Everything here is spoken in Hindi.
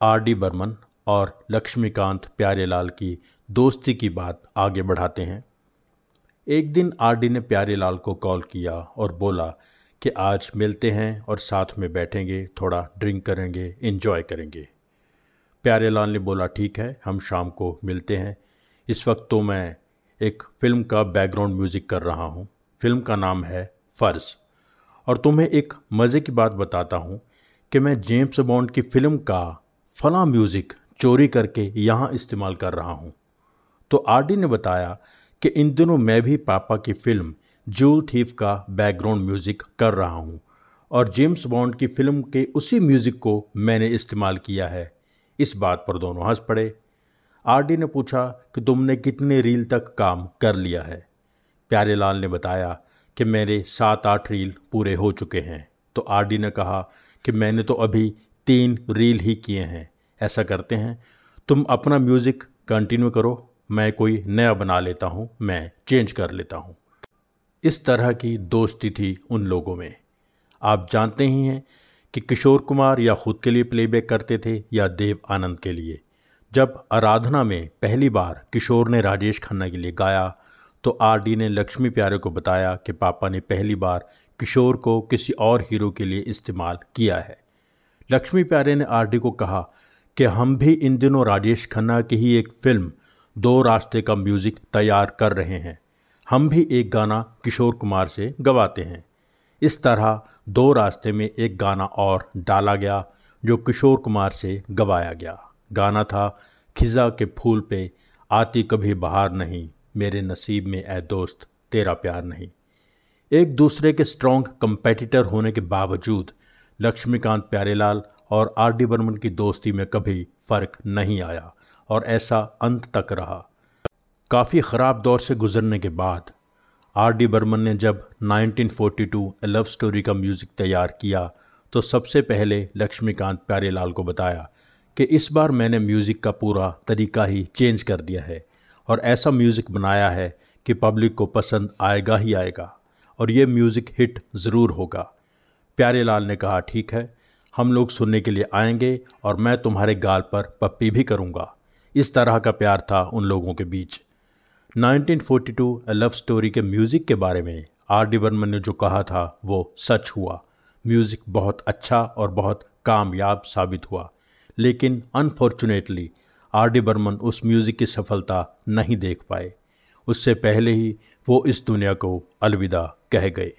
आर डी बर्मन और लक्ष्मीकांत प्यारेलाल की दोस्ती की बात आगे बढ़ाते हैं। एक दिन आर डी ने प्यारेलाल को कॉल किया और बोला कि आज मिलते हैं और साथ में बैठेंगे, थोड़ा ड्रिंक करेंगे इन्जॉय करेंगे। प्यारेलाल ने बोला, ठीक है, हम शाम को मिलते हैं। इस वक्त तो मैं एक फ़िल्म का बैकग्राउंड म्यूज़िक कर रहा हूँ। फ़िल्म का नाम है फ़र्ज़। और तुम्हें एक मज़े की बात बताता हूँ कि मैं जेम्स बॉन्ड की फ़िल्म का फला म्यूज़िक चोरी करके यहाँ इस्तेमाल कर रहा हूँ। तो आरडी ने बताया कि इन दिनों मैं भी पापा की फ़िल्म जूल थीफ का बैकग्राउंड म्यूज़िक कर रहा हूँ और जेम्स बॉन्ड की फ़िल्म के उसी म्यूज़िक को मैंने इस्तेमाल किया है। इस बात पर दोनों हंस पड़े। आरडी ने पूछा कि तुमने कितने रील तक काम कर लिया है? प्यारे लाल ने बताया कि मेरे सात आठ रील पूरे हो चुके हैं। तो आरडी ने कहा कि मैंने तो अभी तीन रील ही किए हैं। ऐसा करते हैं। तुम अपना म्यूज़िक कंटिन्यू करो। मैं कोई नया बना लेता हूँ। मैं चेंज कर लेता हूँ। इस तरह की दोस्ती थी उन लोगों में। आप जानते ही हैं कि किशोर कुमार या खुद के लिए प्लेबैक करते थे या देव आनंद के लिए। जब आराधना में पहली बार किशोर ने राजेश खन्ना के लिए गाया तो आर डी ने लक्ष्मी प्यारे को बताया कि पापा ने पहली बार किशोर को किसी और हीरो के लिए इस्तेमाल किया है। लक्ष्मी प्यारे ने आर डी को कहा कि हम भी इन दिनों राजेश खन्ना की ही एक फ़िल्म, दो रास्ते का म्यूज़िक तैयार कर रहे हैं। हम भी एक गाना किशोर कुमार से गवाते हैं। इस तरह दो रास्ते में एक गाना और डाला गया, जो किशोर कुमार से गवाया गया। गाना था, खिजा के फूल पे आती कभी बाहर नहीं, मेरे नसीब में ए दोस्त तेरा प्यार नहीं। एक दूसरे के स्ट्रॉन्ग कंपेटिटर होने के बावजूद लक्ष्मीकांत प्यारेलाल और आर डी बर्मन की दोस्ती में कभी फ़र्क नहीं आया और ऐसा अंत तक रहा। काफ़ी ख़राब दौर से गुजरने के बाद, आर डी बर्मन ने जब 1942 ए लव स्टोरी का म्यूज़िक तैयार किया तो सबसे पहले लक्ष्मीकांत प्यारेलाल को बताया कि इस बार मैंने म्यूज़िक का पूरा तरीका ही चेंज कर दिया है और ऐसा म्यूज़िक बनाया है कि पब्लिक को पसंद आएगा ही आएगा और ये म्यूज़िक हिट ज़रूर होगा। प्यारे लाल ने कहा, ठीक है, हम लोग सुनने के लिए आएँगे और मैं तुम्हारे गाल पर पप्पी भी करूँगा। इस तरह का प्यार था उन लोगों के बीच। 1942 अ लव स्टोरी के म्यूज़िक के बारे में आर डी बर्मन ने जो कहा था, वो सच हुआ। म्यूज़िक बहुत अच्छा और बहुत कामयाब साबित हुआ। लेकिन अनफॉर्चुनेटली, आर डी बर्मन उस म्यूज़िक की सफलता नहीं देख पाए। उससे पहले ही वो इस दुनिया को अलविदा कह गए।